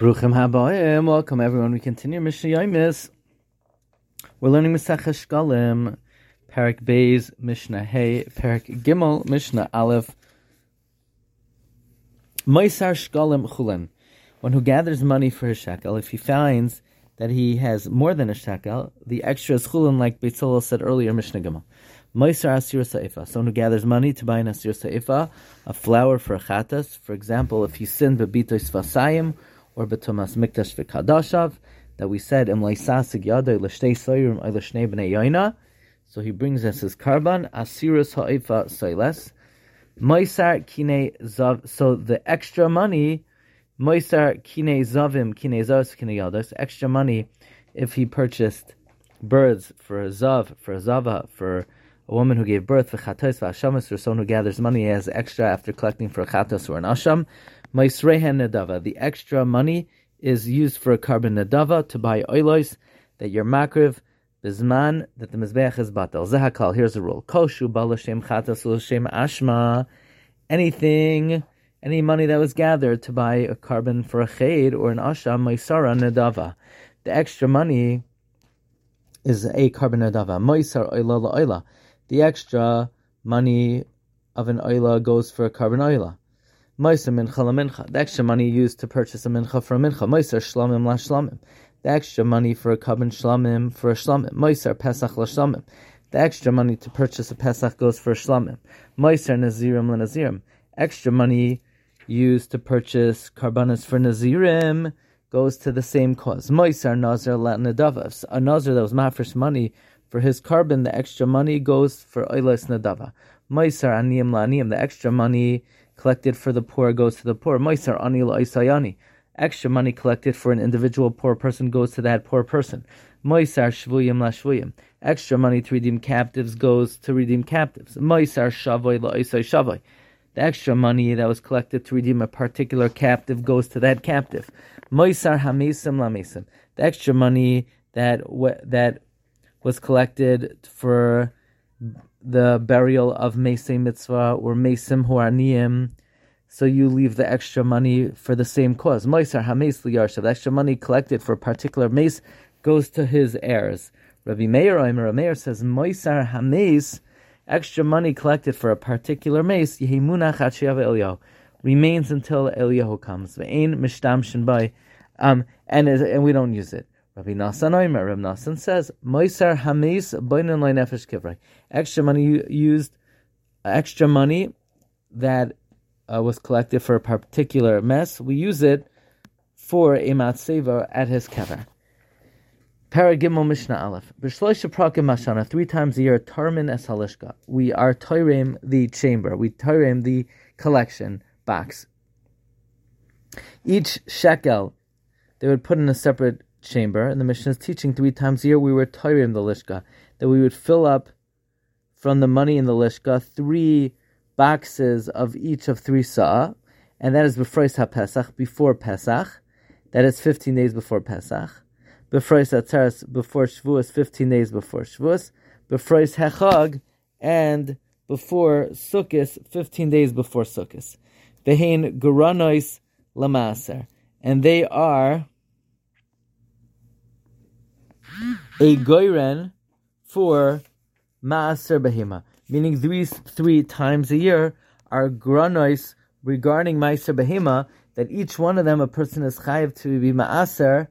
Bruchim habayim. Welcome everyone. We continue Mishnah Yomis. We're learning Masech Shkalim, Parak Beis, Mishnah Hey, Parak Gimel, Mishnah Aleph. Moisar Shkalim Chulen. One who gathers money for his shekel, if he finds that he has more than a shekel, the extra is chulen, like Beitzolel said earlier, Mishnah Gimel. Moisar Asir Sa'ifa, someone who gathers money to buy an Asir Sa'ifa, a flower for a chatas. For example, if he sinned bebitois vasayim, or b'tumas mikdash v'kadashav, that we said, Em leisasig yadoy l'shtei soyrim oy l'shnei b'nei yoina. So he brings us his karban, Asirus ha'ifa soiles. Moisar kine zav, so the extra money, Moisar kine zavim, kine zavs, kine yados, extra money, if he purchased birds for a zav, for a zava, for a woman who gave birth, for chatos, v'ashamas, or someone who gathers money as extra after collecting for a chatos or an asham, Maisrehen Nadava. The extra money is used for a karban Nadava to buy oilos that your makriv bizman that the mizbeach is batal. Zehakal. Here's the rule: koshu balashem chatas l'shem ashma. Anything, any money that was gathered to buy a karban for a ched or an asha, maisara nadava. The extra money is a karban nadava. Maisar oila la oila. The extra money of an oila goes for a karban oila. Meiser mincha la mincha. The extra money used to purchase a mincha for a mincha. Meiser shlamim la shlamim. The extra money for a kabin shlamim for a shlamim. Meiser pesach la shlamim. The extra money to purchase a pesach goes for a shlamim. Meiser nazirim la nazirim. Extra money used to purchase karbanas for nazirim goes to the same cause. Meiser nazir la nadava. A nazir that was mafresh money for his karban, the extra money goes for oilas nadava. Meiser aniyim la aniyim. The extra money collected for the poor goes to the poor. Moisar anil isayani. Extra money collected for an individual poor person goes to that poor person. Moisar shvuyim la shvuyim. Extra money to redeem captives goes to redeem captives. Moisar shavoy la isay shavoy. The extra money that was collected to redeem a particular captive goes to that captive. Moisar hamesim la mesim. The extra money that that was collected for the burial of Mesei Mitzvah or Mesim Huarniim, so you leave the extra money for the same cause. Moisar Hames Liyarshav, the extra money collected for a particular mace goes to his heirs. Rabbi Meir Omer Meir says Moisar Hames, extra money collected for a particular mace, Yehimunach Eliyahu, remains until Eliyahu comes. Um, and and we don't use it. Rabbi Nassan Omer, Rabbi says, Moisar Hames Boinan Nefesh Kivrei. Extra money used, extra money that uh, was collected for a particular mess, we use it for a matzeva at his kever. Paragimel Mishnah Aleph. B'shloisha prakim mashana, three times a year, tarmin es halishka. We are toirim the chamber. We toirim the collection box. Each shekel, they would put in a separate chamber, and the Mishnah is teaching three times a year we were in the lishka, that we would fill up from the money in the lishka three boxes of each of three sa, and that is befrois ha-pesach, before Pesach, that is 15 days before Pesach, befrois atzeres, before Shavuos, 15 days before Shavuos, befrois hechag, and before Sukkot, 15 days before Sukkot. Behain guranois lamaser, and they are a goyren for maaser behema, meaning these three times a year are granos regarding maaser behema, that each one of them a person is chayiv to be maaser,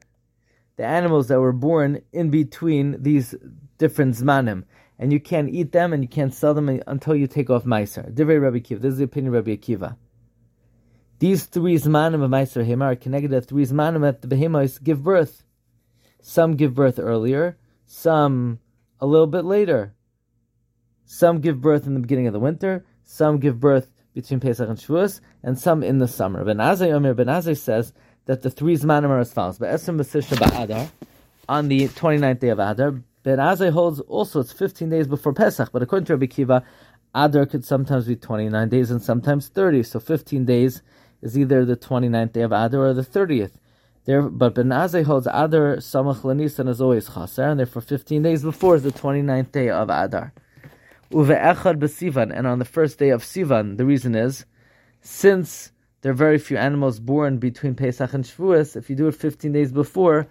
the animals that were born in between these different zmanim. And you can't eat them and you can't sell them until you take off Akiva. This is the opinion of Rabbi Akiva. These three zmanim of Meiser Behema are connected to three zmanim that the behemos give birth. Some give birth earlier, some a little bit later. Some give birth in the beginning of the winter, some give birth between Pesach and Shavuos, and some in the summer. Ben Azai Omer Ben Azai says that the three Zmanim are as follows. Be'esrim B'sishna Ba'adar, on the 29th day of Adar, Ben Azai holds also it's 15 days before Pesach, but according to Rabbi Kiva, Adar could sometimes be 29 days and sometimes 30, so 15 days is either the 29th day of Adar or the 30th. There, but Ben Azai holds Adar Samach Lanisan is always Chaser, and therefore 15 days before is the 29th day of Adar. Uve Echad B'Sivan, and on the first day of Sivan, the reason is, since there are very few animals born between Pesach and Shavuos. If you do it 15 days before,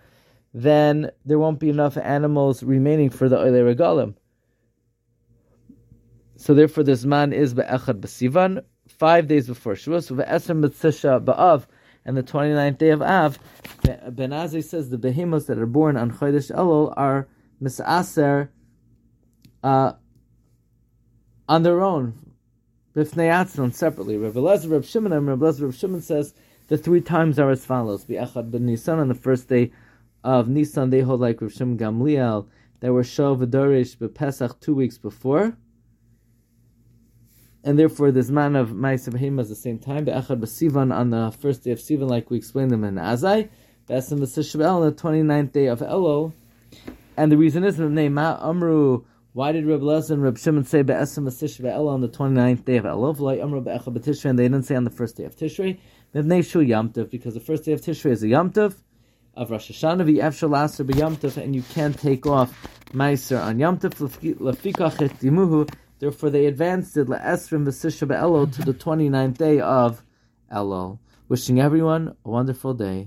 then there won't be enough animals remaining for the Oile Regalim. So therefore, this man is be'echad b'sivan, five days before Shavuos, ve'esem b'tzisha ba'av, and the 29th day of Av, Ben Azai says the behemos that are born on Chodesh Elul are misaser uh, on their own, b'fnei atznon, separately. Rav Elazar, Rav Shimon, and Rav Elazar, Shimon says the three times are as follows: Be'echad ben Nisan on the first day of Nisan, they hold like Rav Shimon Gamliel that were Shov Dorish Pesach two weeks before and therefore this man of Ma'asav Hema is the same time. Be'echad b'Sivan on the first day of Sivan, like we explained them in Azai. Be'esim b'Sishbel on the 29th day of Elul. And the reason is the name Ma Amru. Why did Reb Lezer and Reb Shimon say Be'esim b'Sishbel on the 29th day of Elul? V'lai Amru be'echad b'Tishrei, and they didn't say on the first day of Tishrei. Mevnei Shu Yamtiv, because the first day of Tishrei is a Yamtiv of Rosh Hashanah v'Yevshel Aser b'Yamtiv, and you can't take off Meiser on Yamtiv. Lefikach et Dimuhu, Therefore, they advanced it Esrim V'Sisha Elul to the 29th day of Elul. Wishing everyone a wonderful day.